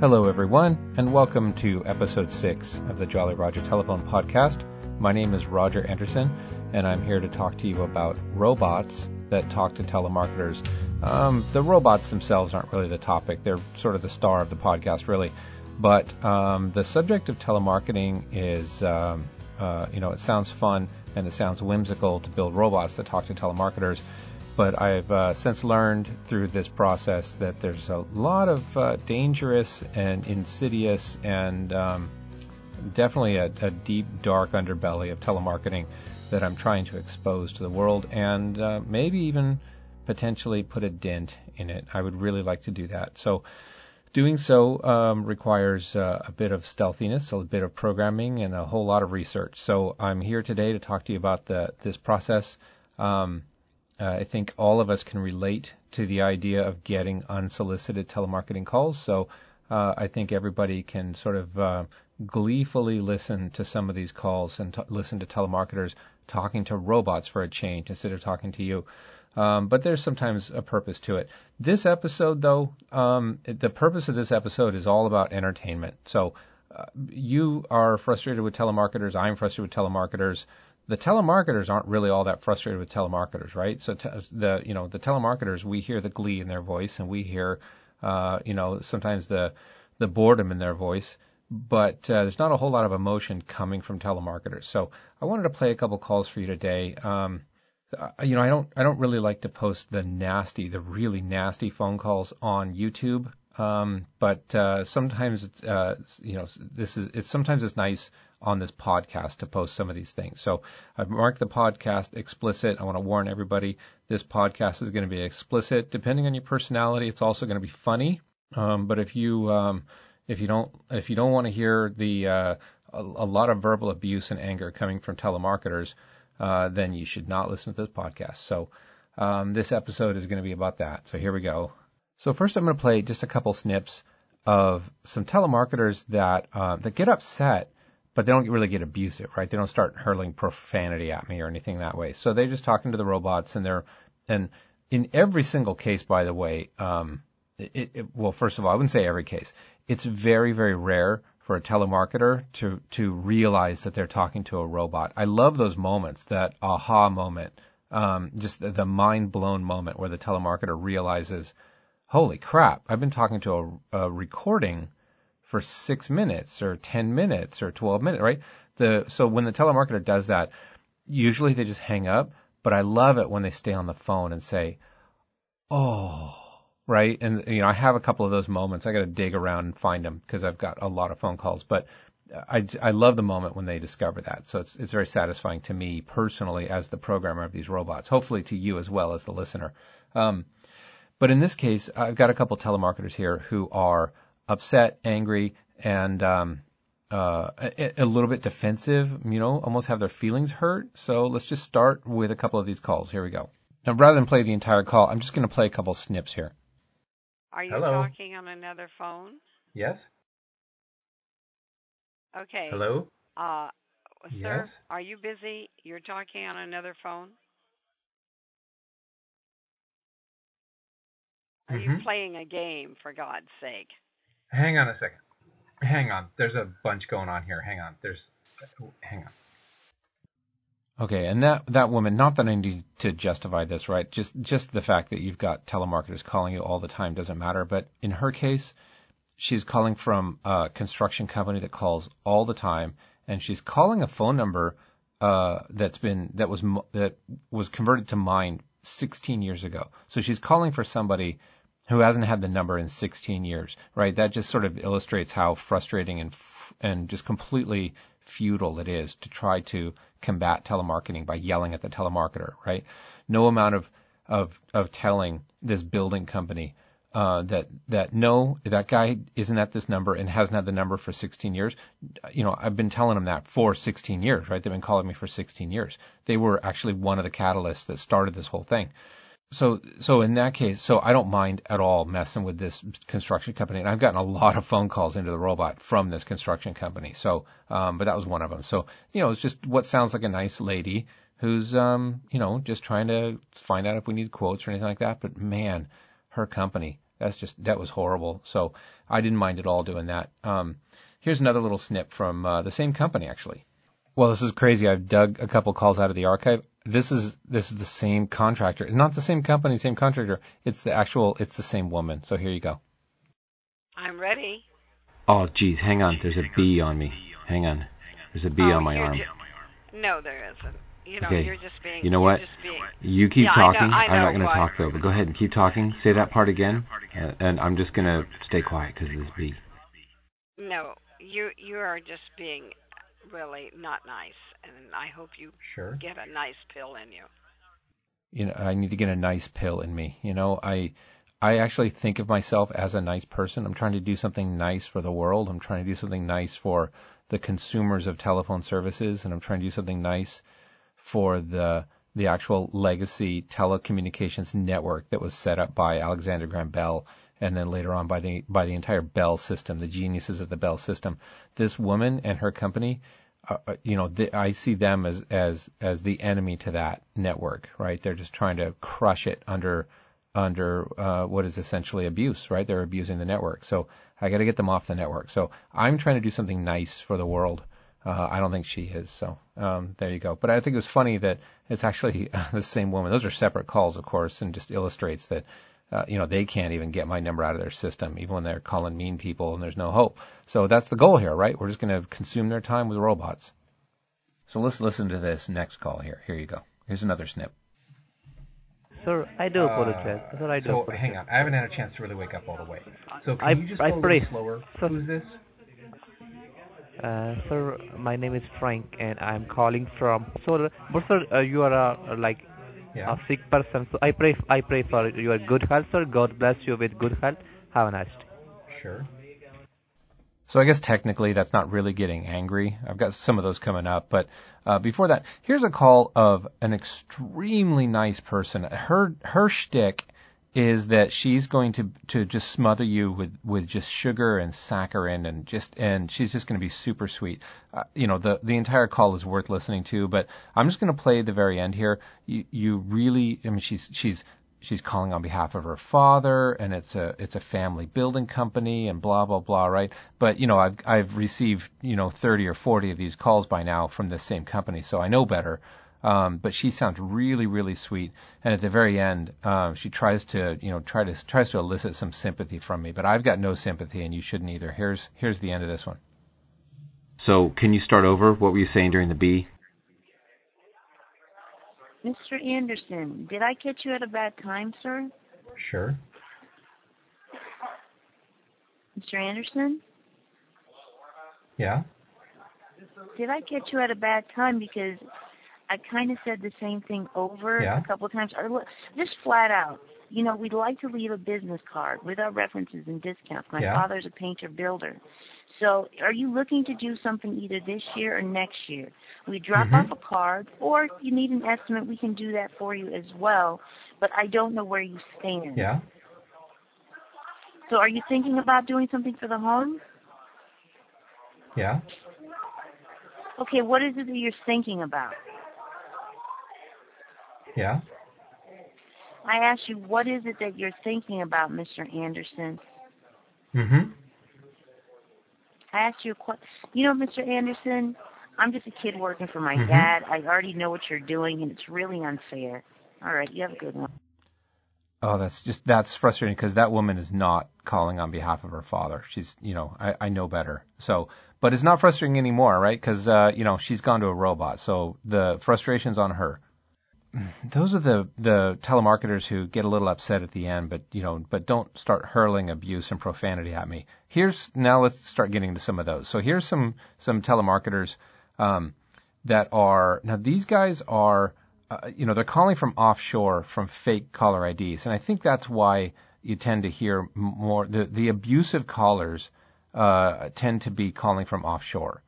Hello, everyone, and welcome to episode six of the Jolly Roger Telephone Podcast. My name is Roger Anderson, and I'm here to talk to you about robots that talk to telemarketers. Um, the robots themselves aren't really the topic; they're sort of the star of the podcast, really. But um, the subject of telemarketing is, um, uh, you know, it sounds fun and it sounds whimsical to build robots that talk to telemarketers but I've uh, since learned through this process that there's a lot of uh, dangerous and insidious and um, definitely a, a, deep, dark underbelly of telemarketing that I'm trying to expose to the world and uh, maybe even potentially put a dent in it. I would really like to do that. So, doing so um, requires uh, a bit of stealthiness, a bit of programming, and a whole lot of research. So, I'm here today to talk to you about the, this process. Um, uh, I think all of us can relate to the idea of getting unsolicited telemarketing calls. So uh, I think everybody can sort of uh, gleefully listen to some of these calls and t- listen to telemarketers talking to robots for a change instead of talking to you. Um, but there's sometimes a purpose to it. This episode, though, um, the purpose of this episode is all about entertainment. So uh, you are frustrated with telemarketers. I'm frustrated with telemarketers the telemarketers aren't really all that frustrated with telemarketers, right? So the you know the telemarketers, we hear the glee in their voice, and we hear uh, you know sometimes the the boredom in their voice, but uh, there's not a whole lot of emotion coming from telemarketers. So I wanted to play a couple calls for you today. Um, you know, I don't I don't really like to post the nasty, the really nasty phone calls on YouTube. Um, but uh, sometimes it's, uh, you know this is it's sometimes it's nice on this podcast to post some of these things. So I've marked the podcast explicit. I want to warn everybody this podcast is going to be explicit. Depending on your personality, it's also going to be funny. Um, but if you um, if you don't if you don't want to hear the uh, a, a, lot of verbal abuse and anger coming from telemarketers, uh, then you should not listen to this podcast. So um, this episode is going to be about that. So here we go. So first, I'm going to play just a couple snips of some telemarketers that uh, that get upset but they don't really get abusive, right? They don't start hurling profanity at me or anything that way. So they're just talking to the robots, and they're and in every single case, by the way, um, it, it, well, first of all, I wouldn't say every case. It's very, very rare for a telemarketer to to realize that they're talking to a robot. I love those moments, that aha moment, um, just the, the mind blown moment where the telemarketer realizes, holy crap, I've been talking to a, a recording for six minutes or 10 minutes or 12 minutes, right? The, so when the telemarketer does that, usually they just hang up, but I love it when they stay on the phone and say, oh, right? And, you know, I have a couple of those moments. I got to dig around and find them because I've got a lot of phone calls, but I, I love the moment when they discover that. So it's, it's very satisfying to me personally as the programmer of these robots, hopefully to you as well as the listener. Um, but in this case, I've got a couple telemarketers here who are upset, angry, and um, uh, a, a, little bit defensive, you know, almost have their feelings hurt. So let's just start with a couple of these calls. Here we go. Now, rather than play the entire call, I'm just going to play a couple snips here. Are you Hello. talking on another phone? Yes. Okay. Hello. Uh, sir, yes. are you busy? You're talking on another phone? Are mm-hmm. you playing a game, for God's sake? Hang on a second. Hang on. There's a bunch going on here. Hang on. There's. Hang on. Okay, and that that woman. Not that I need to justify this, right? Just just the fact that you've got telemarketers calling you all the time doesn't matter. But in her case, she's calling from a construction company that calls all the time, and she's calling a phone number uh, that's been that was that was converted to mine 16 years ago. So she's calling for somebody who hasn't had the number in 16 years, right? That just sort of illustrates how frustrating and f- and just completely futile it is to try to combat telemarketing by yelling at the telemarketer, right? No amount of of of telling this building company uh, that that no, that guy isn't at this number and hasn't had the number for 16 years. You know, I've been telling them that for 16 years, right? They've been calling me for 16 years. They were actually one of the catalysts that started this whole thing so so in that case, so I don't mind at all messing with this construction company, and I've gotten a lot of phone calls into the robot from this construction company. So, um, but that was one of them. So you know, it's just what sounds like a nice lady who's um, you know, just trying to find out if we need quotes or anything like that. But man, her company That's just that was horrible. So I didn't mind at all doing that. Um, here's another little snip from uh, the same company actually. Well, this is crazy. I've dug a couple calls out of the archive. This is this is the same contractor, not the same company, same contractor. It's the actual. It's the same woman. So here you go. I'm ready. Oh, geez, hang on. There's a bee on me. Hang on. There's a bee oh, on my arm. Ju- no, there isn't. You know, okay. you're just being. You know what? Being, you keep yeah, talking. I know, I am not going to talk though. But go ahead and keep talking. Say that part again, uh, and I'm just going to stay quiet because of this bee. No, you you are just being really not nice, and I hope you sure. get a nice pill in you. You know, I need to get a nice pill in me. You know, I I actually think of myself as a nice person. I'm trying to do something nice for the world. I'm trying to do something nice for the consumers of telephone services, and I'm trying to do something nice for the the actual legacy telecommunications network that was set up by Alexander Graham Bell and then later on by the by the entire Bell system, the geniuses of the Bell system. This woman and her company, uh, uh you know, the, I see them as as as the enemy to that network, right? They're just trying to crush it under under uh, what is essentially abuse, right? They're abusing the network. So I got to get them off the network. So I'm trying to do something nice for the world uh, I don't think she is. So um, there you go. But I think it was funny that it's actually the same woman. Those are separate calls, of course, and just illustrates that uh, you know they can't even get my number out of their system, even when they're calling mean people and there's no hope. So that's the goal here, right? We're just going to consume their time with robots. So let's listen to this next call here. Here you go. Here's another snip. Sir, I do apologize. Uh, Sir, I do so apologize. hang on, I haven't had a chance to really wake up all the way. So can I, you just I go a pray. little slower? Sir, Who's this? Uh, sir, my name is Frank, and I'm calling from. So, but sir, uh, you are uh, like yeah. a sick person. So I pray, I pray for your good health, sir. God bless you with good health. Have a nice day. Sure. So I guess technically that's not really getting angry. I've got some of those coming up, but uh, before that, here's a call of an extremely nice person. Her her shtick is that she's going to to just smother you with with just sugar and saccharin and just and she's just going to be super sweet. Uh, you know the the entire call is worth listening to, but I'm just going to play the very end here. You you really I mean she's she's she's calling on behalf of her father and it's a it's a family building company and blah blah blah right but you know I've I've received you know 30 or 40 of these calls by now from the same company so I know better um, but she sounds really, really sweet. And at the very end, um, she tries to, you know, try to tries to elicit some sympathy from me. But I've got no sympathy, and you shouldn't either. Here's here's the end of this one. So, can you start over? What were you saying during the bee? Mr. Anderson, did I catch you at a bad time, sir? Sure. Mr. Anderson? Yeah. Did I catch you at a bad time because I kind of said the same thing over yeah. a couple of times. Or Just flat out. You know, we'd like to leave a business card with our references and discounts. My yeah. father's a painter builder. So, are you looking to do something either this year or next year? We drop mm-hmm. off a card, or if you need an estimate, we can do that for you as well. But I don't know where you stand. Yeah. So, are you thinking about doing something for the home? Yeah. Okay, what is it that you're thinking about? Yeah. I asked you, what is it that you're thinking about, Mr. Anderson? Mm-hmm. I asked you a question. You know, Mr. Anderson, I'm just a kid working for my mm-hmm. dad. I already know what you're doing, and it's really unfair. All right, you have a good one. Oh, that's just that's frustrating because that woman is not calling on behalf of her father. She's, you know, I, I know better. So, but it's not frustrating anymore, right? Because uh, you know she's gone to a robot, so the frustration's on her those are the the telemarketers who get a little upset at the end, but you know, but don't start hurling abuse and profanity at me. Here's now let's start getting to some of those. So here's some some telemarketers um, that are now these guys are uh, you know they're calling from offshore from fake caller IDs, and I think that's why you tend to hear more the the abusive callers uh, tend to be calling from offshore.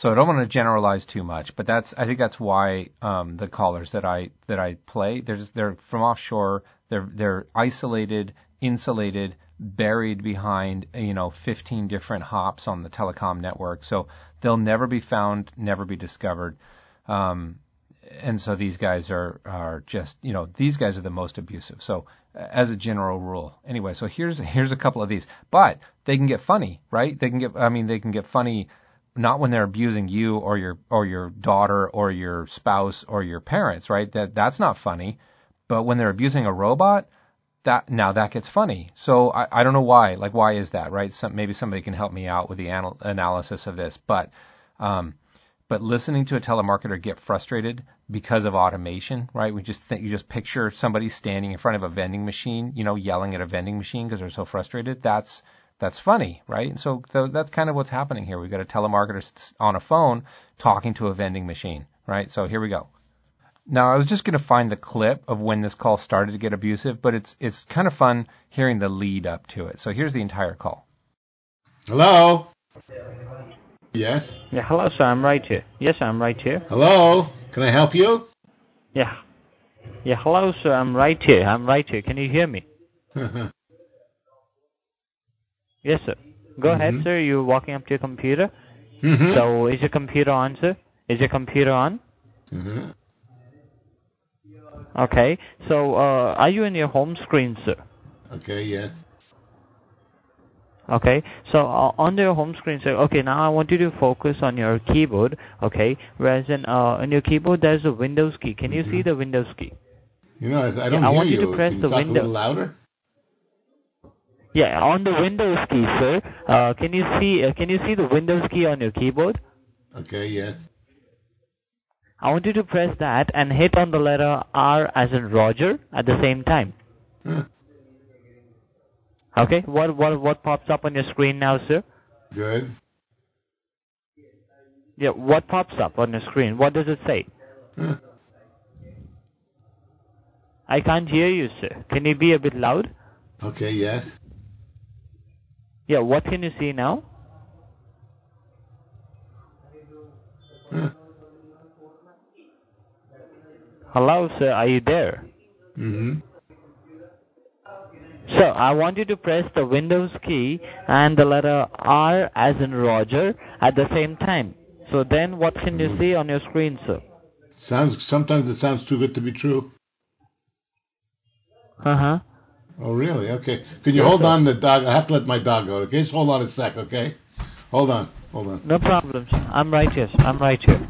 So I don't want to generalize too much, but that's I think that's why um, the callers that I that I play they're just, they're from offshore. They're they're isolated, insulated, buried behind you know 15 different hops on the telecom network. So they'll never be found, never be discovered. Um, and so these guys are are just you know these guys are the most abusive. So as a general rule. Anyway, so here's here's a couple of these, but they can get funny, right? They can get, I mean, they can get funny not when they're abusing you or your or your daughter or your spouse or your parents, right? That that's not funny. But when they're abusing a robot, that now that gets funny. So I, I don't know why. Like why is that, right? Some, maybe somebody can help me out with the anal- analysis of this. But um, but listening to a telemarketer get frustrated because of automation, right? We just think you just picture somebody standing in front of a vending machine, you know, yelling at a vending machine because they're so frustrated. That's that's funny, right? And so, so that's kind of what's happening here. We've got a telemarketer on a phone talking to a vending machine, right? So here we go. Now I was just going to find the clip of when this call started to get abusive, but it's it's kind of fun hearing the lead up to it. So here's the entire call. Hello. Yes. Yeah, hello, sir. I'm right here. Yes, I'm right here. Hello. Can I help you? Yeah. Yeah, hello, sir. I'm right here. I'm right here. Can you hear me? Yes, sir. Go Mhm. ahead, sir. You're walking up to your computer. mm-hmm. So, is your computer on, sir? Is your computer on? hmm Okay. So, uh, are you in your home screen, sir? Okay. Yes. Okay. So, uh, on your home screen, sir. Okay. Now, I want you to focus on your keyboard. Okay. Whereas in uh, on your keyboard, there's a Windows key. Can you see Mhm. the Windows key? You know, I, I don't Yeah, I want you to press Can you the talk window. a little louder? Yeah, on the Windows key, sir. Uh, can you see? Uh, can you see the Windows key on your keyboard? Okay. Yes. I want you to press that and hit on the letter R as in Roger at the same time. Huh. Okay. What what what pops up on your screen now, sir? Good. Yeah. What pops up on your screen? What does it say? Huh. I can't hear you, sir. Can you be a bit loud? Okay. Yes. Yeah. What can you see now? Hello, sir. Are you there? hmm So I want you to press the Windows key and the letter R as in Roger at the same time. So then what can you Mhm. see on your screen, sir? Sounds. Sometimes it sounds too good to be true. Uh-huh. Oh, really? Okay. Can you hold on? The dog. I have to let my dog go. Okay. Just hold on a sec. Okay. Hold on. Hold on. No problems. I'm right here. I'm right here.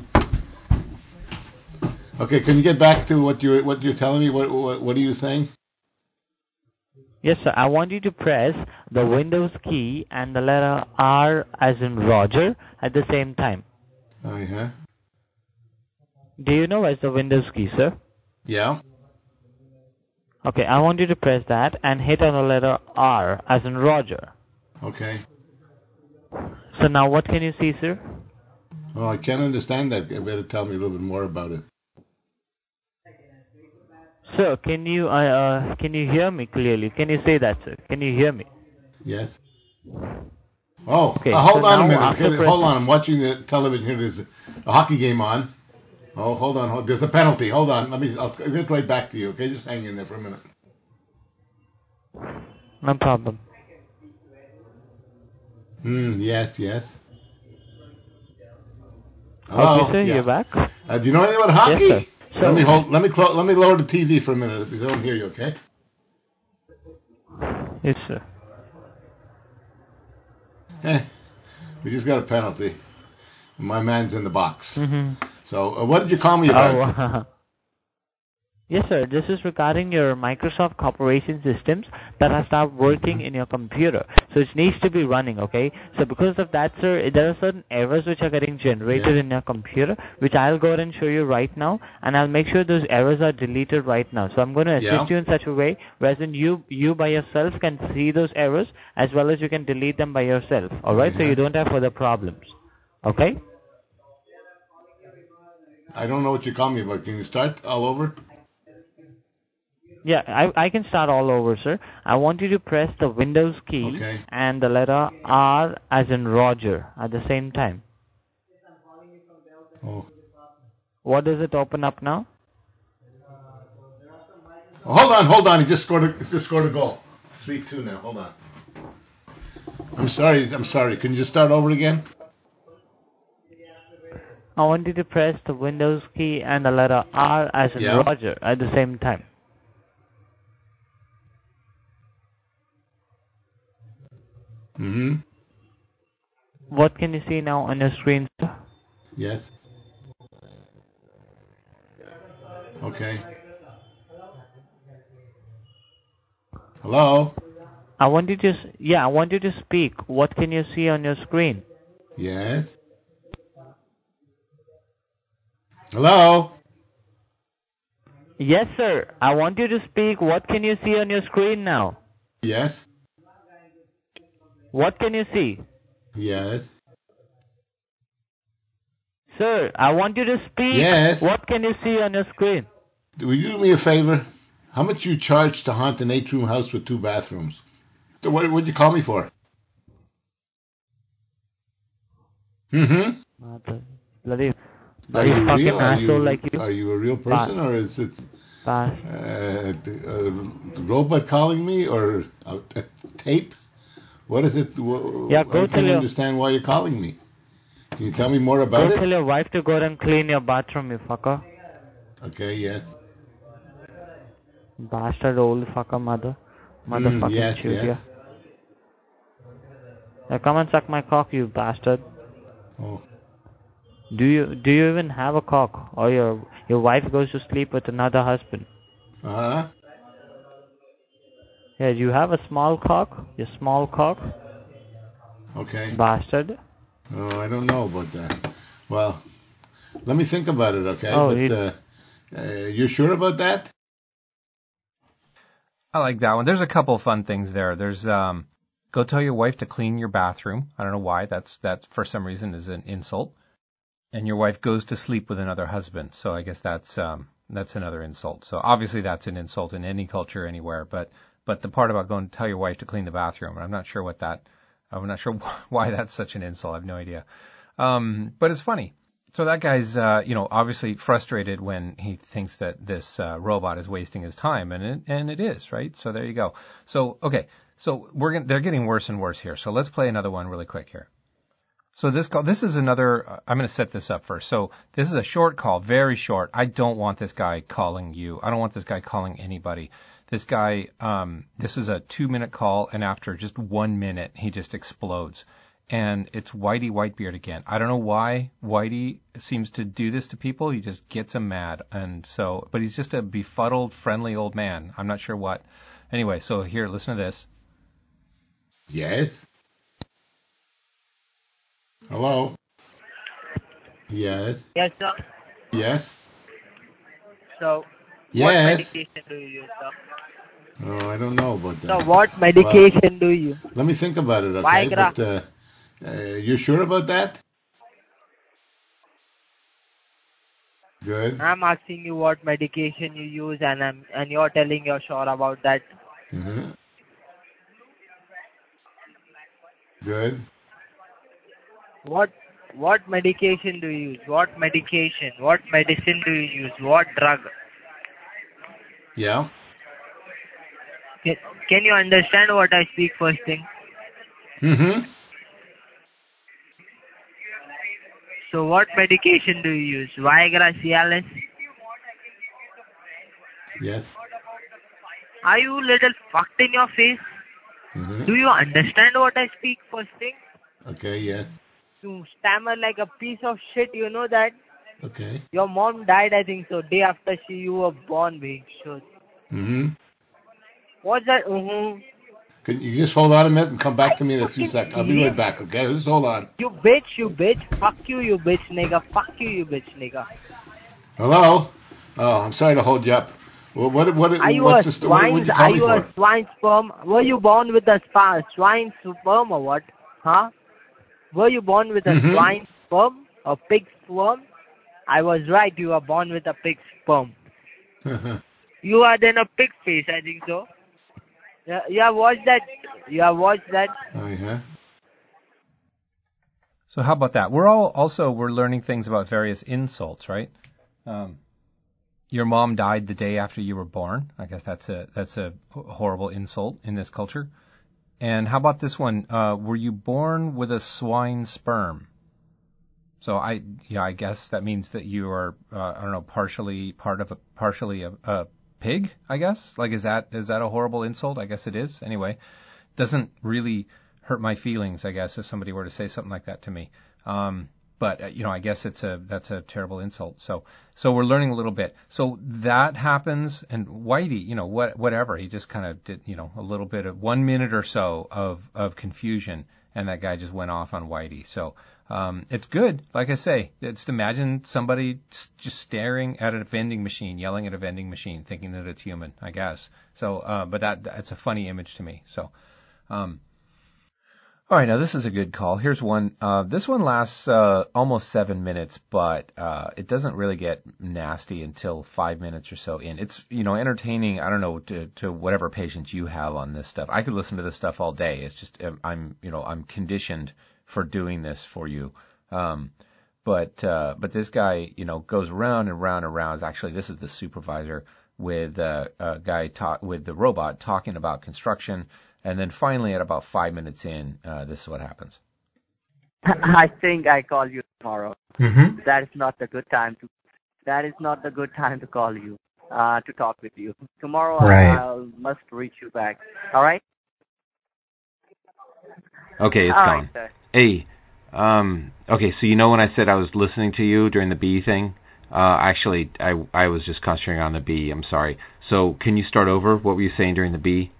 Okay. Can you get back to what you what you're telling me? What what, what are you saying? Yes, sir. I want you to press the Windows key and the letter R as in Roger at the same time. Oh yeah. Do you know where's the Windows key, sir? Yeah. Okay, I want you to press that and hit on the letter R as in Roger. Okay. So now what can you see, sir? Well, I can't understand that. You better tell me a little bit more about it. Sir, can you uh, uh can you hear me clearly? Can you say that, sir? Can you hear me? Yes. Oh, Okay, uh, hold so on a minute. hold on. I'm watching the television here. There's a hockey game on. Oh, hold on. Hold, there's a penalty. Hold on. Let me. I'll I'll get right back to you. Okay, just hang in there for a minute. No problem. Hmm. Yes. Yes. Hello? Okay, sir, Yeah. you're back. Uh, do you know anything about hockey? Yes, sir. let me hold. Let me clo- Let me lower the TV for a minute. If they don't hear you, okay? Yes, sir. Eh, we just got a penalty. My man's in the box. Mm-hmm. So, uh, what did you call me about? Oh, yes, sir. This is regarding your Microsoft Corporation systems that have stopped working in your computer. So it needs to be running, okay? So because of that, sir, there are certain errors which are getting generated Yeah. in your computer, which I'll go ahead and show you right now, and I'll make sure those errors are deleted right now. So I'm going to assist Yeah. you in such a way, whereas in you, you by yourself can see those errors, as well as you can delete them by yourself, alright? So Mhm. you don't have further problems, okay? I don't know what you call me but Can you start all over? Yeah, I I can start all over, sir. I want you to press the Windows key Okay. and the letter R as in Roger at the same time. Oh. What does it open up now? Oh, hold on, hold on. He just scored a he just scored a goal. Three two now. Hold on. I'm sorry. I'm sorry. Can you just start over again? I want you to press the Windows key and the letter R as in yeah. Roger at the same time. hmm What can you see now on your screen, sir? Yes. Okay. Hello? I want you to, yeah, I want you to speak. What can you see on your screen? Yes. Hello? Yes, sir. I want you to speak. What can you see on your screen now? Yes. What can you see? Yes. Sir, I want you to speak. Yes. What can you see on your screen? Will you do me a favor? How much you charge to haunt an eight-room house with two bathrooms? So what would you call me for? Mm-hmm. Bloody, Are you fucking real? Are asshole you, like you. Are you a real person, or is it uh, a robot calling me, or a, a tape? What is it? Wh- Yeah, I go can't tell understand why you're calling me. Can you tell me more about it? Go tell your wife to go and clean your bathroom, you fucker. Okay, yes. Bastard old fucker mother. Motherfucking Mm, yes, yes. Now come and suck my cock, you bastard. Oh, Do you do you even have a cock? Or your your wife goes to sleep with another husband? uh-huh. Yeah, you have a small cock? Your small cock? Okay. Bastard. Oh, I don't know about that. Well, let me think about it, okay? Oh, but you- uh, uh, you sure about that? I like that one. There's a couple of fun things there. There's um, go tell your wife to clean your bathroom. I don't know why. That's that for some reason is an insult. And your wife goes to sleep with another husband. So I guess that's um, that's another insult. So obviously that's an insult in any culture anywhere. But but the part about going to tell your wife to clean the bathroom, I'm not sure what that. I'm not sure why that's such an insult. I have no idea. Um, but it's funny. So that guy's, uh, you know, obviously frustrated when he thinks that this uh, robot is wasting his time, and it, and it is, right? So there you go. So okay, so we're they're getting worse and worse here. So let's play another one really quick here. So this call, this is another. I'm going to set this up first. So this is a short call, very short. I don't want this guy calling you. I don't want this guy calling anybody. This guy, um, this is a two minute call, and after just one minute, he just explodes and it's Whitey Whitebeard again. I don't know why Whitey seems to do this to people. He just gets them mad, and so, but he's just a befuddled, friendly old man. I'm not sure what. Anyway, so here, listen to this. Yes. Hello? Yes. Yes, sir. Yes. So, what Yes. medication do you use, sir? Oh, I don't know about that. So, what medication do you? Let me think about it, okay? Viagra. But, uh, uh, you sure about that? Good. I'm asking you what medication you use, and I'm and you're telling you're sure about that. hmm Good. What what medication do you use? What medication? What medicine do you use? What drug? Yeah. Can, can you understand what I speak first thing? Mm hmm So, what medication do you use? Viagra, Cialis? Yes. Are you little fucked in your face? hmm Do you understand what I speak first thing? Okay, yes. Stammer like a piece of shit. You know that? Okay. Your mom died, I think so, day after she you were born, babe. So, hmm what's that? Uh-huh. Can you just hold on a minute and come back to me in a few seconds? I'll be right back, okay? Just hold on. You bitch, you bitch. Fuck you, you bitch nigga. Fuck you, you bitch nigga. Hello? Oh, I'm sorry to hold you up. Well, what, what, Are you what's a the sto- what, swine? what'd you Are you a swine sperm? Were you born with a swine sperm or what? Huh? Were you born with a Mhm. swine sperm or pig sperm? I was right. You were born with a pig sperm. You are then a pig face, I think so. Yeah, you have watched that. You have watched that. oh, yeah. So how about that? We're all also we're learning things about various insults, right? Um, your mom died the day after you were born. I guess that's a that's a horrible insult in this culture. And how about this one? Uh, were you born with a swine sperm? So I yeah I guess that means that you are uh, I don't know partially part of a partially a, a pig. I guess like is that is that a horrible insult? I guess it is. Anyway, doesn't really hurt my feelings, I guess, if somebody were to say something like that to me. Um, but uh, you know, I guess it's a that's a terrible insult. So so we're learning a little bit. So that happens, and Whitey, you know, what whatever, he just kind of did, you know, a little bit of one minute or so of of confusion, and that guy just went off on Whitey. So um, it's good. Like I say, it's to imagine somebody just staring at a vending machine, yelling at a vending machine, thinking that it's human. I guess. So, uh, but that that's a funny image to me. So. Um, all right, now this is a good call. Here's one. Uh, this one lasts uh, almost seven minutes, but uh, it doesn't really get nasty until five minutes or so in. It's you know entertaining. I don't know to, to whatever patience you have on this stuff. I could listen to this stuff all day. It's just um, I'm you know I'm conditioned for doing this for you. Um, but uh, but this guy you know goes round and round and round. Actually, this is the supervisor with uh, a guy talk with the robot talking about construction and then finally, at about five minutes in, uh, this is what happens. I think I call you tomorrow. Mm-hmm. That is not the good time to. That is not the good time to call you. Uh, to talk with you tomorrow. Right. I, I must reach you back. All right. Okay, it's All gone. right. Hey, um, okay, so you know when I said I was listening to you during the bee thing? Uh, actually, I I was just concentrating on the bee. I'm sorry. So can you start over? What were you saying during the bee?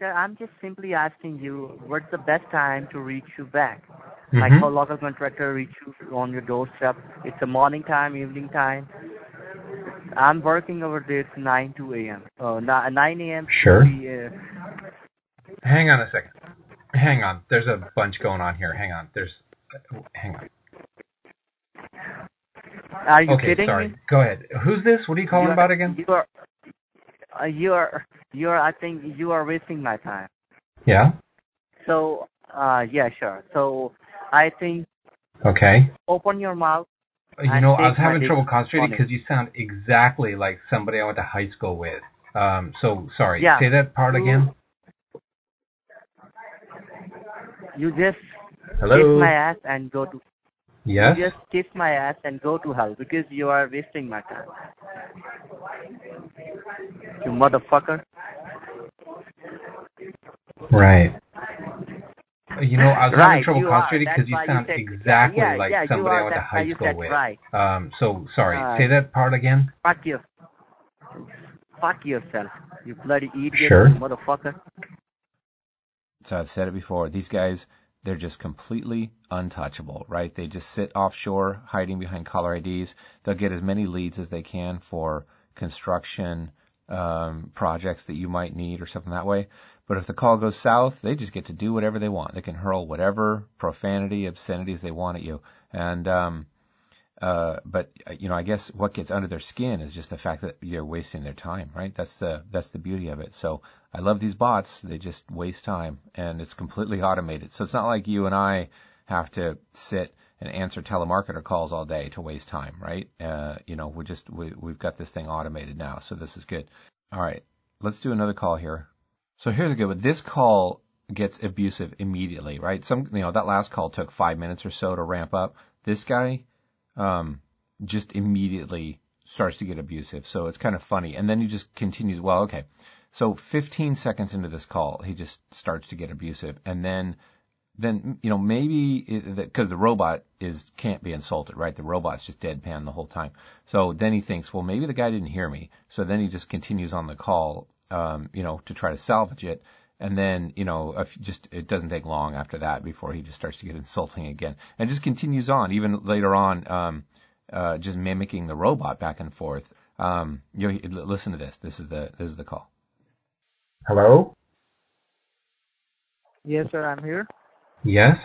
Sir, I'm just simply asking you, what's the best time to reach you back? Mhm. Like for local contractor reach you on your doorstep. It's a morning time, evening time. I'm working over there. It's 9 to a.m. Uh, ni- 9 a.m. Sure. 3, uh, Hang on a second. Hang on. There's a bunch going on here. Hang on. There's. Hang on. Are you okay, kidding sorry. me? Go ahead. Who's this? What are you calling You're- about again? You are, uh, you are, you are. I think you are wasting my time. Yeah. So, uh, yeah, sure. So, I think Okay. open your mouth. You know, I was having trouble concentrating because you sound exactly like somebody I went to high school with. Um, so sorry. Yeah. Say that part You- again. You just Hello. kiss my ass and go to. Yes. You just kiss my ass and go to hell because you are wasting my time. You motherfucker. Right. You know, I was Right, having trouble you concentrating because you why you sound said- exactly yeah, like yeah, you somebody I went to high school with. right. Um, so sorry. Right. Say that part again. Fuck you. Fuck yourself. You bloody idiot. Sure. You motherfucker. So I've said it before. These guys, they're just completely untouchable, right? They just sit offshore, hiding behind caller IDs. They'll get as many leads as they can for construction um, projects that you might need or something that way. But if the call goes south, they just get to do whatever they want. They can hurl whatever profanity, obscenities they want at you. And um, uh, but uh, you know, I guess what gets under their skin is just the fact that they're wasting their time, right? That's the that's the beauty of it. So I love these bots. They just waste time, and it's completely automated. So it's not like you and I have to sit and answer telemarketer calls all day to waste time, right? Uh, you know, we just we we've got this thing automated now, so this is good. All right, let's do another call here. So here's a good one. This call gets abusive immediately, right? Some you know that last call took five minutes or so to ramp up. This guy um, just immediately starts to get abusive. So it's kind of funny. And then he just continues, well, okay. So 15 seconds into this call, he just starts to get abusive. And then, then, you know, maybe because the robot is, can't be insulted, right? The robot's just deadpan the whole time. So then he thinks, well, maybe the guy didn't hear me. So then he just continues on the call, um, you know, to try to salvage it. And then, you know, if just it doesn't take long after that before he just starts to get insulting again, and just continues on even later on, um, uh, just mimicking the robot back and forth. Um, you know, listen to this. This is the this is the call. Hello. Yes, sir. I'm here. Yes.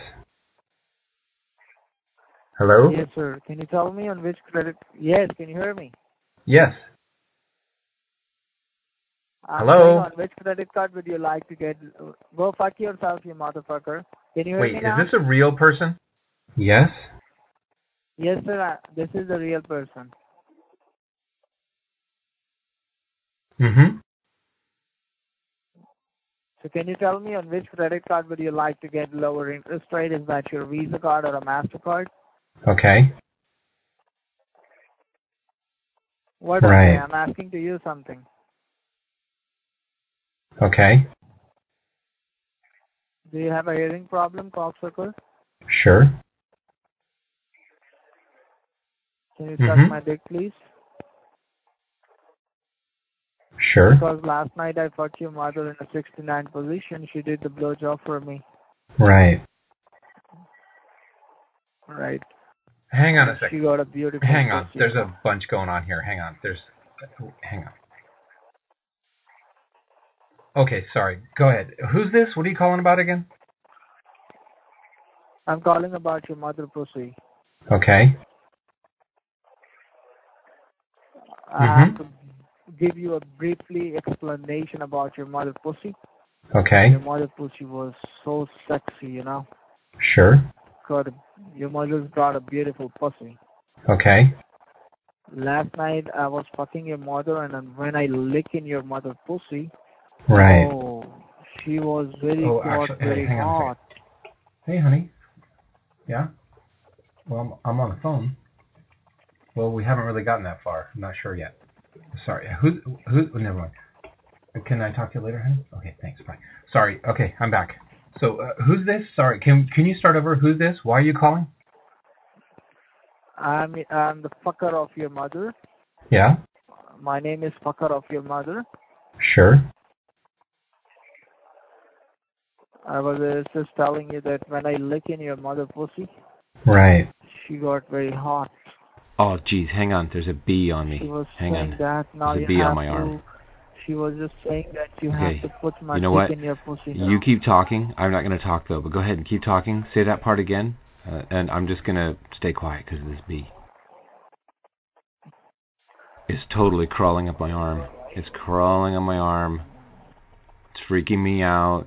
Hello. Yes, sir. Can you tell me on which credit? Yes. Can you hear me? Yes. I'm Hello? On which credit card would you like to get? Go fuck yourself, you motherfucker. Can you hear Wait, me is this a real person? Yes. Yes, sir. I- This is the real person. Mm-hmm. Can you tell me on which credit card would you like to get lower interest rate? Is that your Visa card or a Mastercard? Okay. What Right. I'm asking to you something. Okay. Do you have a hearing problem, cocksucker? Sure. Can you suck Mhm. my dick, please? Sure. Because last night I fucked your mother in a 69 position. She did the blowjob for me. Right. Right. Hang on a She second. got a beautiful Hang on. There's a bunch going on here. Hang on. There's. Hang on. Okay, sorry. Go ahead. Who's this? What are you calling about again? I'm calling about your mother pussy. Okay. I Mhm. have to give you a briefly explanation about your mother pussy. Okay. Your mother pussy was so sexy, you know. Sure. Got a, your mother's got a beautiful pussy. Okay. Last night I was fucking your mother, and when I lick in your mother pussy, Right. oh, she was very Oh, got actually, hey, very hang hot. Hey, honey. Yeah. Well, I'm, I'm on the phone. Well, we haven't really gotten that far. I'm not sure yet. Sorry. Who? Who? oh, never mind. Can I talk to you later, honey? Okay. Thanks. Bye. Sorry. Okay, I'm back. So, uh, who's this? Sorry. Can Can you start over? Who's this? Why are you calling? I'm I'm the fucker of your mother. Yeah. My name is fucker of your mother. Sure. I was uh, just telling you that when I lick in your mother pussy, Right. she got very hot. Oh, geez. Hang on. There's a bee on me. She was Hang saying on. that now There's a you bee on my to. arm. She was just saying that you Okay. have to put my You know dick what? in your pussy. You now. keep talking. I'm not going to talk though, but go ahead and keep talking. Say that part again, uh, and I'm just going to stay quiet because of this bee. It's totally crawling up my arm. It's crawling on my arm. It's freaking me out,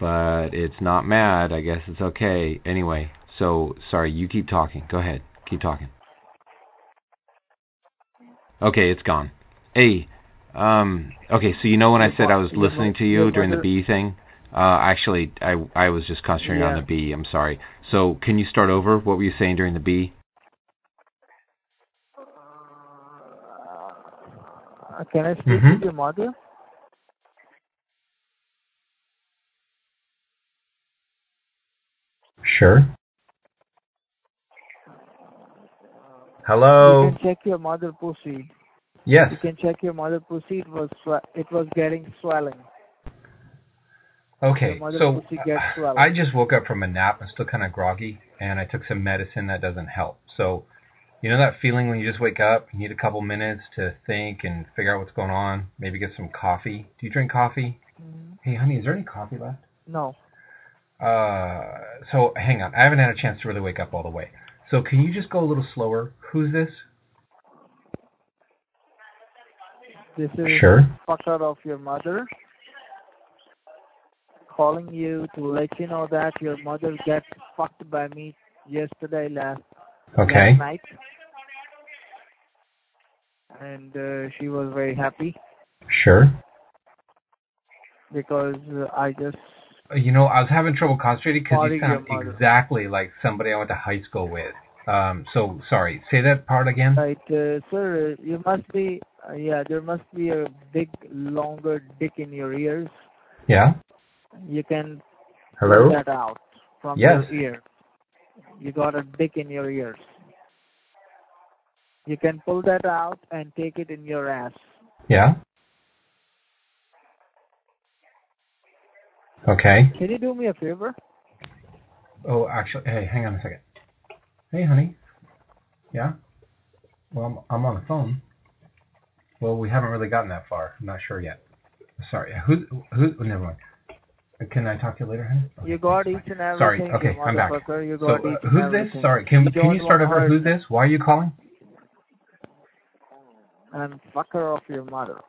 but it's not mad. I guess it's okay. Anyway, so sorry. You keep talking. Go ahead. Keep talking. Okay, it's gone. Hey, um, okay. So you know when I said I was listening to you during the bee thing? Uh, actually, I I was just concentrating on the bee. I'm sorry. So can you start over? What were you saying during the bee? Uh, can I speak Mhm. with your mother? Sure. Hello. You can check your mother pussy. Yes. You can check your mother pussy. It was it was getting swelling. Okay. So pussy gets swelled. I just woke up from a nap. I'm still kind of groggy, and I took some medicine that doesn't help. So, you know that feeling when you just wake up, you need a couple minutes to think and figure out what's going on. Maybe get some coffee. Do you drink coffee? Mhm. Hey, honey, is there any coffee left? No. Uh, so hang on. I haven't had a chance to really wake up all the way. So can you just go a little slower? Who's this? This is Sure. fucker of your mother calling you to let you know that your mother got fucked by me yesterday last Okay. last night. And uh, she was very happy Sure. because uh, I just You know, I was having trouble concentrating because you Calling your sound exactly like somebody I went to high school with. Um, so sorry. Say that part again. Right, uh, sir, you must be, uh, yeah, there must be a big, longer dick in your ears. Yeah. You can Hello. pull that out from Yes. your ear. You got a dick in your ears. You can pull that out and take it in your ass. Yeah. Okay. Can you do me a favor? Oh, actually, hey, hang on a second. Hey, honey. Yeah. Well, I'm, I'm on the phone. Well, we haven't really gotten that far. I'm not sure yet. Sorry. Who? Who? oh, never mind. Can I talk to you later, honey? Okay, You got each and Sorry. Okay, I'm back. So, uh, who's this? Sorry. Can You Can you start over? Who's this? Why are you calling? I'm fucker of your mother.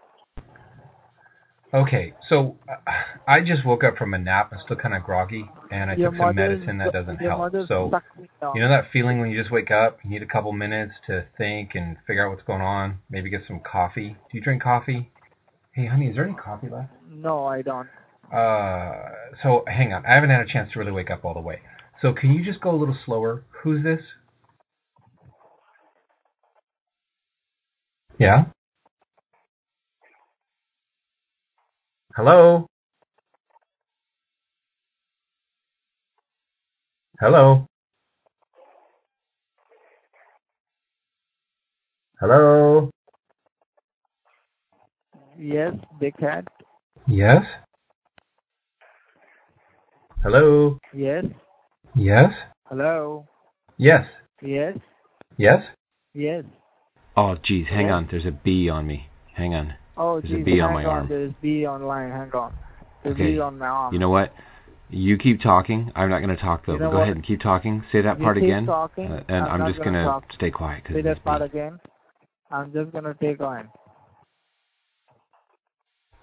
Okay, so I just woke up from a nap. I'm still kind of groggy, and I your took some medicine that doesn't help. So sucked me down. you know that feeling when you just wake up, you need a couple minutes to think and figure out what's going on. Maybe get some coffee. Do you drink coffee? Hey, honey, is there any coffee left? No, I don't. Uh, so hang on. I haven't had a chance to really wake up all the way. So can you just go a little slower? Who's this? Yeah. Hello. Hello. Hello. Yes, big cat. Yes. Hello. Yes. Yes. Hello. Yes. Yes. Yes. Yes. Oh, geez, hang Yes. on. There's a bee on me. Hang on. Oh, There's a geez, bee on my arm. There's bee on online. Hang on. There's Okay. bee on my arm. You know what? You keep talking. I'm not going to talk though. You know go what? ahead and keep talking. Say that You part again. talking, uh, and I'm I'm, just gonna talk. stay quiet Say that part again. I'm just gonna take on.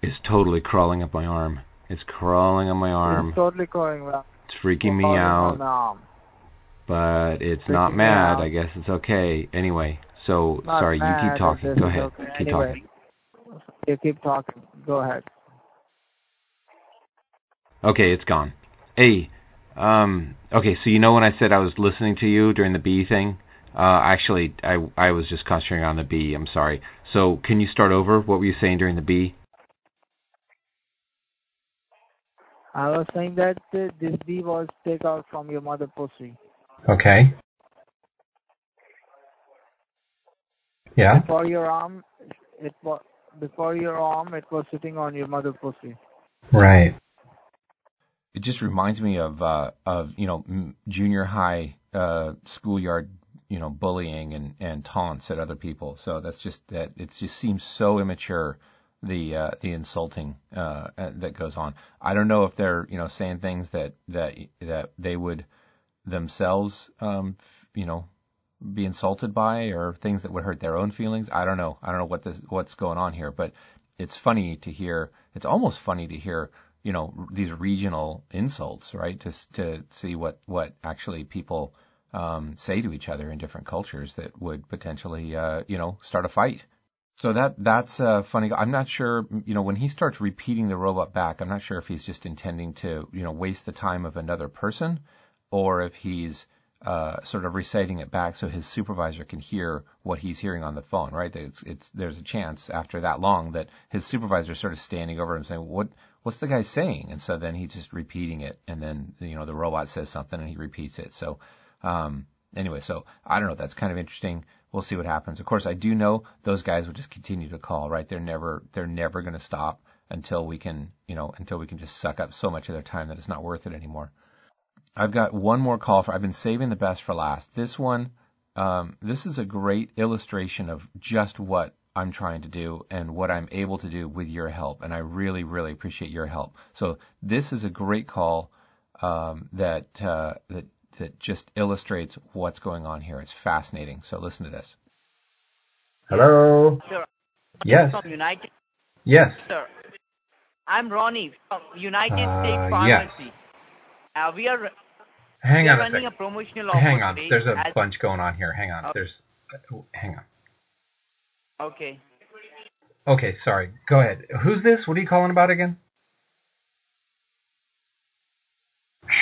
It's totally crawling up my arm. It's crawling on my arm. It's totally going well. It's freaking me Crawling out. on my arm. but it's Freaking not mad. I guess it's okay. Anyway, so Not sorry. You keep talking. Go ahead. okay. Keep Anyway. talking. You keep talking. Go ahead. Okay, it's gone. Hey, um, okay. So you know when I said I was listening to you during the bee thing? Uh, actually, I I was just concentrating on the bee. I'm sorry. So can you start over? What were you saying during the bee? I was saying that uh, this bee was take out from your mother pussy. Okay. Yeah. Before your arm, it was before your arm, it was sitting on your mother pussy. Right. It just reminds me of uh, of you know junior high uh, schoolyard you know bullying and and taunts at other people. So that's just that it just seems so immature the uh, the insulting uh, uh, that goes on. I don't know if they're you know saying things that that that they would themselves um, f- you know be insulted by or things that would hurt their own feelings. I don't know. I don't know what this what's going on here, but it's funny to hear. It's almost funny to hear, you know, these regional insults, right? To to see what what actually people um, say to each other in different cultures that would potentially, uh, you know, start a fight. So that that's uh, funny. I'm not sure, you know, when he starts repeating the robot back, I'm not sure if he's just intending to, you know, waste the time of another person, or if he's uh, sort of reciting it back so his supervisor can hear what he's hearing on the phone, right? It's, it's, there's a chance after that long that his supervisor is sort of standing over him saying, what, what's the guy saying? And so then he's just repeating it. And then, you know, the robot says something and he repeats it. So, um, anyway, so I don't know. That's kind of interesting. We'll see what happens. Of course, I do know those guys will just continue to call, right? They're never, they're never going to stop until we can, you know, until we can just suck up so much of their time that it's not worth it anymore. I've got one more call for. I've been saving the best for last. This one, um, this is a great illustration of just what I'm trying to do and what I'm able to do with your help, and I really, really appreciate your help. So this is a great call um, that uh, that that just illustrates what's going on here. It's fascinating. So listen to this. Hello. Sir, Yes. from United, Yes. sir. I'm Ronnie from United Uh, States yes. Uh, we are Hang we are on a running second. a promotional offer Hang on. There's a as- bunch going on here. Hang on. Oh. There's. Hang on. Okay. Okay, sorry. Go ahead. Who's this? What are you calling about again?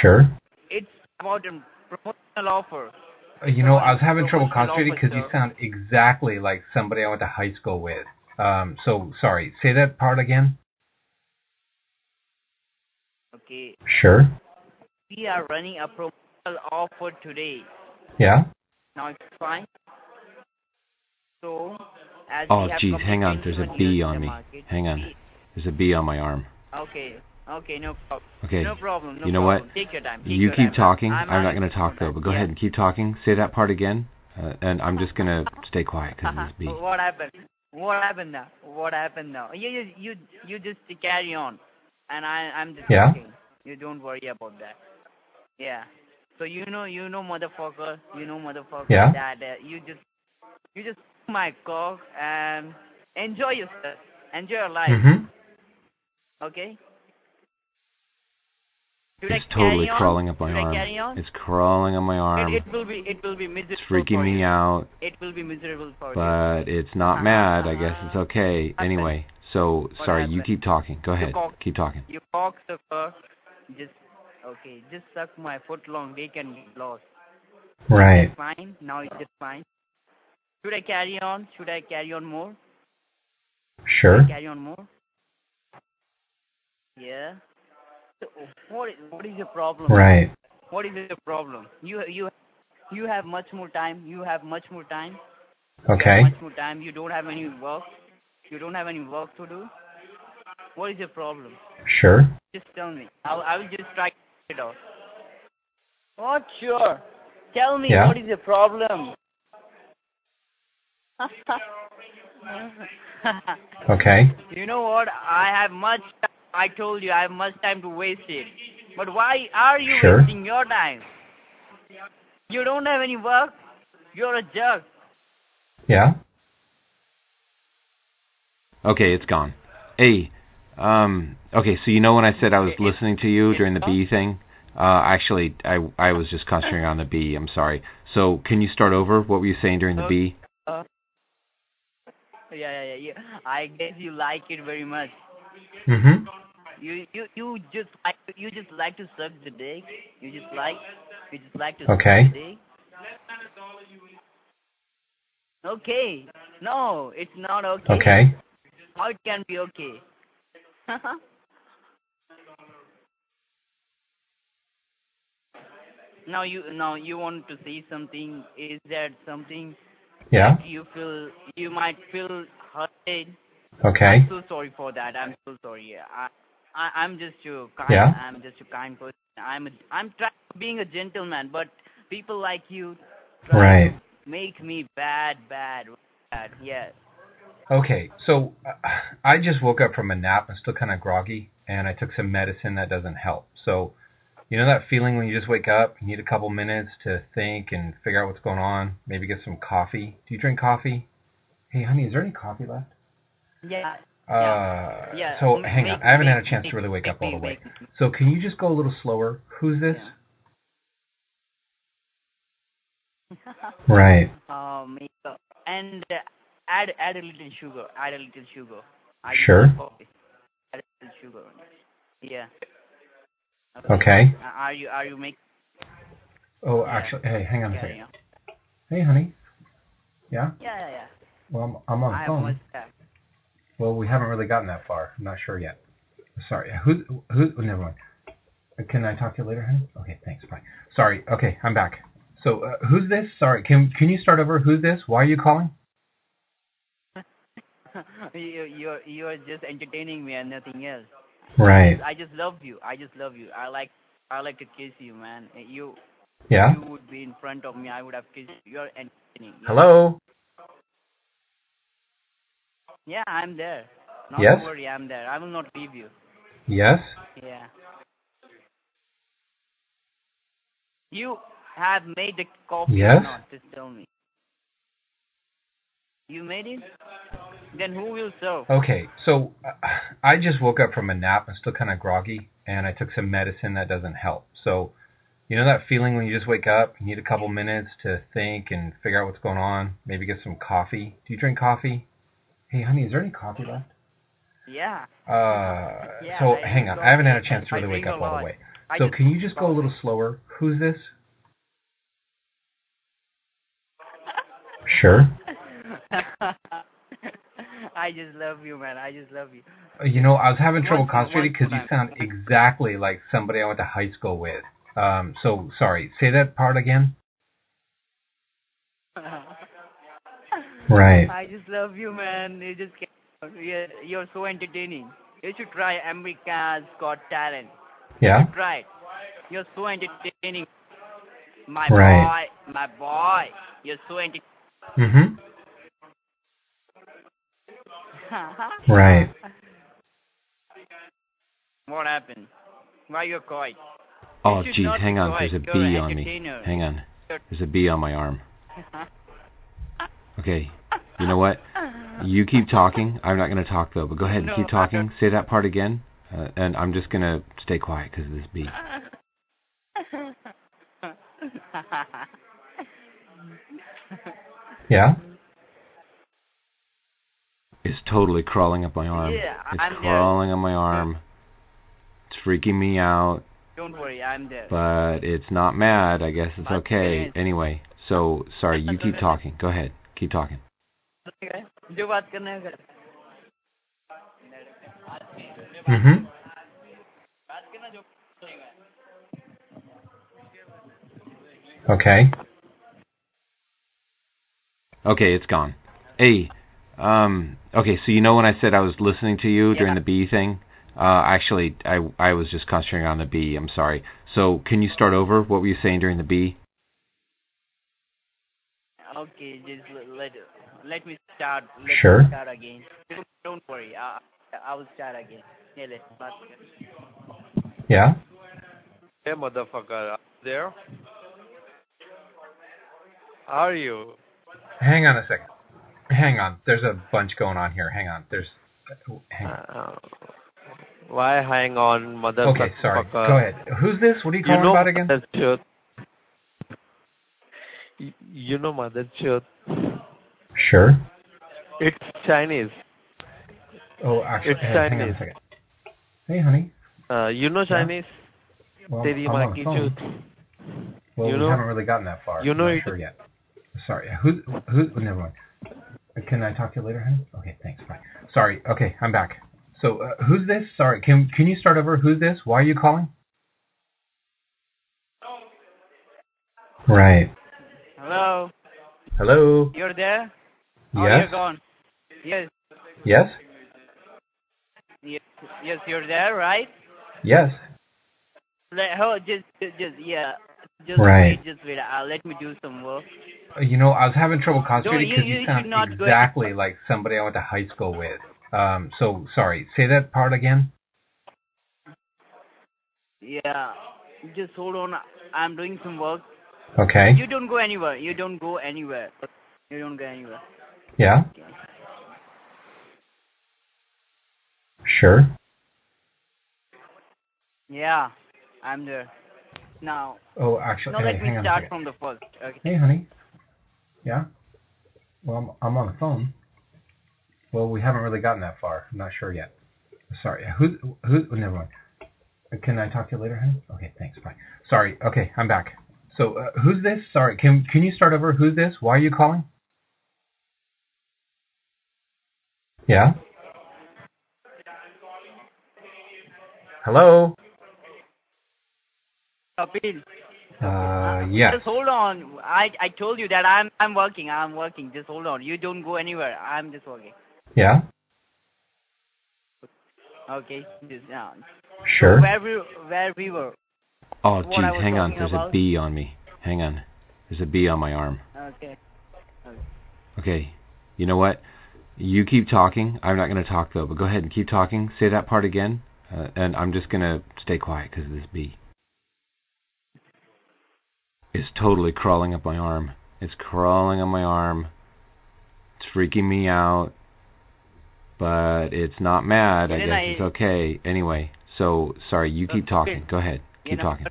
Sure. It's about a promotional offer. Uh, You know, I was having trouble concentrating because you sound exactly like somebody I went to high school with. Um, so sorry. Say that part again. Okay. Sure. We are running a promotional offer today. Yeah. Now it's fine. So, as Oh, geez, hang on. There's a bee on me. market, Hang on. There's a bee on my arm. Okay. Okay, no problem. Okay. No problem. No You know problem. what? Take your time. Take You your keep time. talking. I'm, I'm not going to talk though, but go yeah. ahead and keep talking. Say that part again, uh, and I'm just going to stay quiet because this bee. what happened? What happened now? What happened now? You you you you just carry on, and I I'm just Yeah? talking. You don't worry about that. Yeah. So you know you know motherfucker. You know motherfucker. Yeah. That uh, you just you just my cock and enjoy yourself. Enjoy your life. Mm-hmm. Okay. Should It's totally crawling up my Should arm. I carry on? It's crawling on my arm. It, it will be it will be miserable It's freaking me you. out, It will be miserable for you. but it's not mad. I guess it's okay. Anyway, so What sorry. You keep talking. Go ahead. cock- Keep talking. You cocksucker. Just okay. Just suck my foot long They can get lost. Right. Fine. Now it's just fine. Should I carry on? Should I carry on more? Sure. Carry on more? Yeah. So what is what is your problem? Right. What is the problem? You you you have much more time. You have much more time. Okay. much more time. You don't have any work. You don't have any work to do. What is your problem? Sure. Just tell me. I'll I will just try it out. What sure? Tell me Yeah. what is the problem? Okay. You know what? I have much. I told you I have much time to waste it. But why are you Sure. wasting your time? You don't have any work. You're a jerk. Yeah. Okay, it's gone. Hey, um, okay, so you know when I said I was listening to you during the bee thing? Uh, actually, I I was just concentrating on the bee. I'm sorry. So can you start over? What were you saying during the bee? Uh, yeah, yeah, yeah, yeah. I guess you like it very much. Mhm. You you you just like you just like to suck the dick. You just like you just like to Okay. suck the dick. Okay. No, it's not okay. Okay. How it can be okay? now you now you want to say something. Is that something Yeah. that you feel you might feel hurted? Okay. I'm so sorry for that. I'm so sorry. I, I I'm just a kind. Yeah. I'm just a kind person. I'm a, I'm trying being a gentleman, but people like you Right. make me bad, bad, bad. Yes. Okay, so uh, I just woke up from a nap. I'm still kind of groggy, and I took some medicine that doesn't help. So, you know that feeling when you just wake up, you need a couple minutes to think and figure out what's going on, maybe get some coffee. Do you drink coffee? Hey, honey, is there any coffee left? Yeah. Uh, Yeah. so m- hang on, make- I haven't had a chance make- to really wake up make all the way. make So can you just go a little slower? Who's this? Right. Uh, make uh, and uh, add add a little sugar. Add a little sugar. I Sure. coffee. Add a little sugar. Yeah. Okay. Uh, are you are you making? Oh, Yeah. actually, hey, hang on a second. yeah. Hey, honey. Yeah. Yeah, yeah, yeah. Well, I'm, I'm on the phone. Well, we haven't really gotten that far. I'm not sure yet. Sorry. Who? Who? oh, Never mind. Can I talk to you later, honey? Okay. Thanks. Bye. Sorry. Okay, I'm back. So, uh, who's this? Sorry. Can Can you start over? Who's this? Why are you calling? you you're you're just entertaining me and nothing else. Right. I just love you. I just love you. I like I like to kiss you, man. Eh, you Yeah. you would be in front of me. I would have kissed you. You're entertaining. Yeah. Hello. Yeah, I'm there. Not Yes? worry, I'm there. I will not leave you. Yes. Yeah. You have made the coffee Yes? or not? Just tell me. You made it? Then who will serve? Okay. So, uh, I just woke up from a nap. I'm still kind of groggy, and I took some medicine that doesn't help. So, you know that feeling when you just wake up, you need a couple minutes to think and figure out what's going on, maybe get some coffee. Do you drink coffee? Hey, honey, is there any coffee left? Yeah. Uh, Yeah, so I hang on, I haven't had a chance to really wake up all the way. So can you just go a little slower? Who's this? Sure. I just love you, man. I just love you. You know, I was having trouble one concentrating because you sound exactly like somebody I went to high school with. Um, so sorry. Say that part again. Right. I just love you, man. You just you're, you're so entertaining. You should try America's Got Talent. Yeah. Try it. You're so entertaining. My Right. boy, my boy. You're so entertaining. Mhm. Right. What happened? Why you're quiet? Oh, geez, hang on. quiet. There's a bee on me. Hang on. There's a bee on my arm. Okay. You know what? You keep talking. I'm not going to talk though, but go ahead and No, keep talking. Say that part again, uh, and I'm just going to stay quiet because of this bee. Yeah It's totally crawling up my arm. Yeah, it's I'm there. crawling on my arm. It's freaking me out, Don't worry, I'm there. but it's not mad. I guess it's But okay. it is. Anyway, so sorry. You keep talking. Go ahead. Keep talking. जो बात करना है कर Mhm. Okay. Okay, it's gone. A. um. Okay, so you know when I said I was listening to you during the bee thing? Uh, actually, I I was just concentrating on the bee. I'm sorry. So can you start over? What were you saying during the bee? Okay, just let let me start. Let Sure. me start again. Don't, don't worry. I I will start again. Yeah, let's start again. Yeah. Hey, motherfucker, up there? How are you? Hang on a second. Hang on. There's a bunch going on here. Hang on. There's. Hang on. Uh, why hang on, motherfucker? Okay, sorry. Go ahead. Who's this? What are you calling You know about again? Mother Chut. You know Mother Chut. Sure. It's Chinese. Oh, actually, It's hey, hang on Chinese. a second. Hey, honey. Uh, you know Yeah. Chinese? Well, Teri I'm on the phone. Well, You we know- haven't really gotten that far. you know I'm it- not sure yet. Sorry. Who's who's? Never mind. Can I talk to you later, honey? Okay, thanks. Bye. Sorry. Okay, I'm back. So, uh, who's this? Sorry. Can can you start over? Who's this? Why are you calling? Right. Hello, Hello. you're there? Oh, Yes. you're gone. Yes, Yes. yes, yes, you're there, right? Yes. Let, oh, just, just, just, yeah, just Right. wait, just wait. Uh, let me do some work. You know, I was having trouble concentrating you- because you you, should sound exactly like somebody I went to high school with. Um. So sorry. Say that part again. Yeah, just hold on. I'm doing some work. Okay. You don't go anywhere. You don't go anywhere. You don't go anywhere. Yeah. Sure. Yeah, I'm there. Now, Oh, actually, now hey, let me start from the first. Okay. Hey, honey. Yeah. Well, I'm, on the phone. Well, we haven't really gotten that far. I'm not sure yet. Sorry. Who's who's? oh, Never mind. Can I talk to you later, honey? Okay, thanks. Bye. Sorry. Okay, I'm back. So, uh, who's this? Sorry. Can can you start over? Who's this? Why are you calling? Yeah. Hello. Kapil. Uh, yes. Just hold on. I I told you that I'm I'm working. I'm working. Just hold on. You don't go anywhere. I'm just working. Yeah. Okay. Just yeah. Sure. Where we where we were. Oh, What I geez, hang on. talking There's a bee on me. Hang on. There's a bee on my arm. Okay. Okay. You know what? You keep talking. I'm not going to talk though, but go ahead and keep talking. Say that part again, uh, and I'm just going to stay quiet because of this bee. It's totally crawling up my arm. It's crawling on my arm. It's freaking me out, but it's not mad. I Elena, guess it's okay. Anyway, so sorry. You keep talking. Go ahead. Keep talking.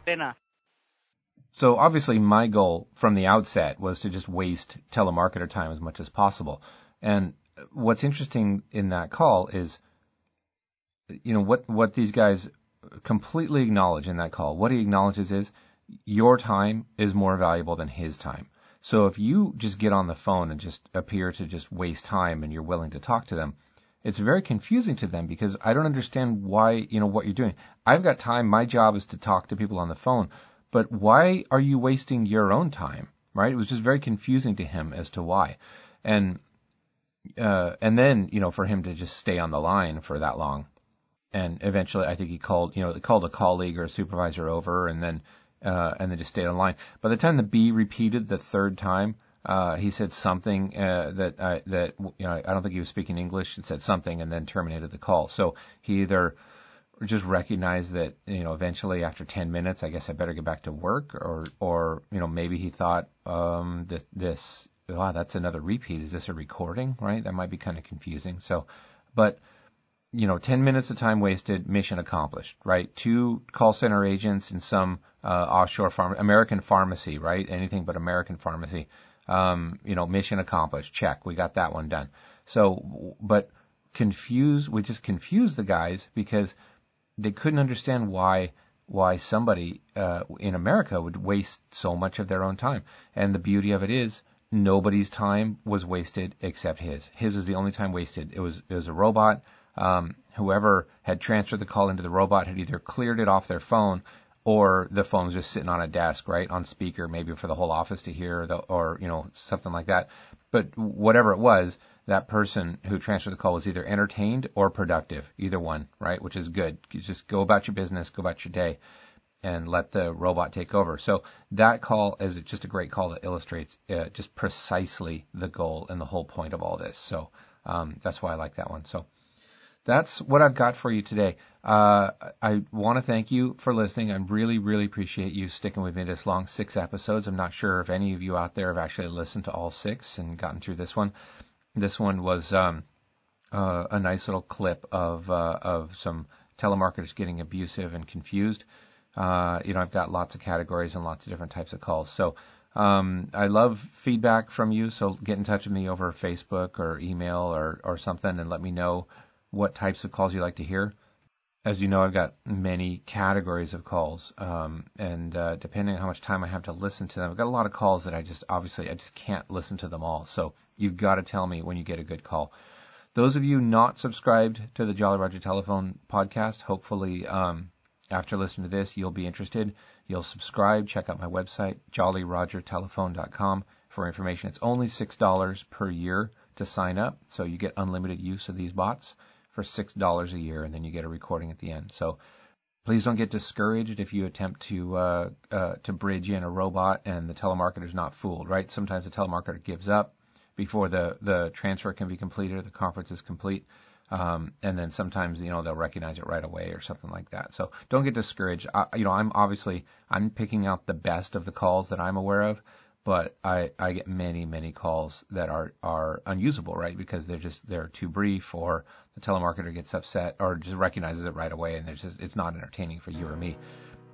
So obviously my goal from the outset was to just waste telemarketer time as much as possible. And what's interesting in that call is, you know, what, what these guys completely acknowledge in that call. What he acknowledges is your time is more valuable than his time. So if you just get on the phone and just appear to just waste time and you're willing to talk to them, it's very confusing to them because I don't understand why, you know, what you're doing. I've got time. My job is to talk to people on the phone, but why are you wasting your own time? Right? It was just very confusing to him as to why. And, uh, and then, you know, for him to just stay on the line for that long. And eventually I think he called, you know, called a colleague or a supervisor over and then, uh, and they just stayed on the line. By the time the bee repeated the third time, uh, he said something uh, that uh, that you know I don't think he was speaking English and said something and then terminated the call. So he either just recognized that you know eventually after 10 minutes I guess I better get back to work or or you know maybe he thought um that this wow that's another repeat is this a recording right that might be kind of confusing so but you know 10 minutes of time wasted mission accomplished right two call center agents in some uh, offshore farm American pharmacy right anything but American pharmacy um, you know, mission accomplished. Check. We got that one done. So, but confuse, we just confused the guys because they couldn't understand why, why somebody, uh, in America would waste so much of their own time. And the beauty of it is nobody's time was wasted except his. His was the only time wasted. It was, it was a robot. Um, whoever had transferred the call into the robot had either cleared it off their phone or the phone's just sitting on a desk, right, on speaker, maybe for the whole office to hear, the, or you know something like that. But whatever it was, that person who transferred the call was either entertained or productive, either one, right, which is good. You just go about your business, go about your day, and let the robot take over. So that call is just a great call that illustrates uh, just precisely the goal and the whole point of all this. So um, that's why I like that one. So that's what I've got for you today. Uh, I want to thank you for listening. I really, really appreciate you sticking with me this long, six episodes. I'm not sure if any of you out there have actually listened to all six and gotten through this one. This one was um, uh, a nice little clip of uh, of some telemarketers getting abusive and confused. Uh, you know, I've got lots of categories and lots of different types of calls. So um, I love feedback from you. So get in touch with me over Facebook or email or or something and let me know what types of calls you like to hear. As you know, I've got many categories of calls, um, and uh, depending on how much time I have to listen to them, I've got a lot of calls that I just obviously I just can't listen to them all. So you've got to tell me when you get a good call. Those of you not subscribed to the Jolly Roger Telephone podcast, hopefully um, after listening to this, you'll be interested. You'll subscribe. Check out my website, jollyrogertelephone.com, for information. It's only six dollars per year to sign up, so you get unlimited use of these bots for $6 a year, and then you get a recording at the end. So please don't get discouraged if you attempt to uh, uh, to bridge in a robot and the telemarketer's not fooled, right? Sometimes the telemarketer gives up before the, the transfer can be completed or the conference is complete. Um, and then sometimes, you know, they'll recognize it right away or something like that. So don't get discouraged. I, you know, I'm obviously, I'm picking out the best of the calls that I'm aware of but I, I get many, many calls that are, are unusable, right? Because they're just, they're too brief or the telemarketer gets upset or just recognizes it right away and there's just, it's not entertaining for you or me.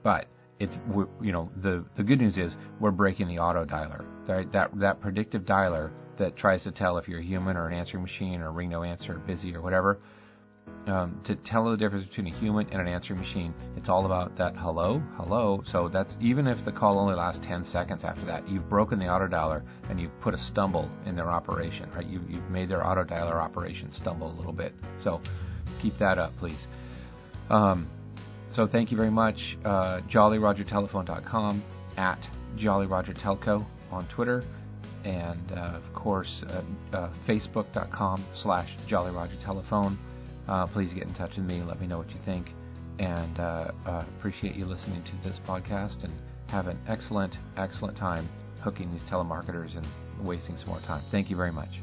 But it's, you know, the, the good news is we're breaking the auto dialer, right? That, that predictive dialer that tries to tell if you're a human or an answering machine or ring no answer, busy or whatever um, to tell the difference between a human and an answering machine. It's all about that hello, hello. So that's even if the call only lasts 10 seconds after that, you've broken the auto dialer and you've put a stumble in their operation, right? You, you've made their auto dialer operation stumble a little bit. So keep that up, please. Um, so thank you very much. Uh, JollyRogerTelephone.com at JollyRogerTelco on Twitter. And uh, of course, uh, uh Facebook.com slash JollyRogerTelephone. Uh, please get in touch with me. Let me know what you think. And uh, uh, appreciate you listening to this podcast and have an excellent, excellent time hooking these telemarketers and wasting some more time. Thank you very much.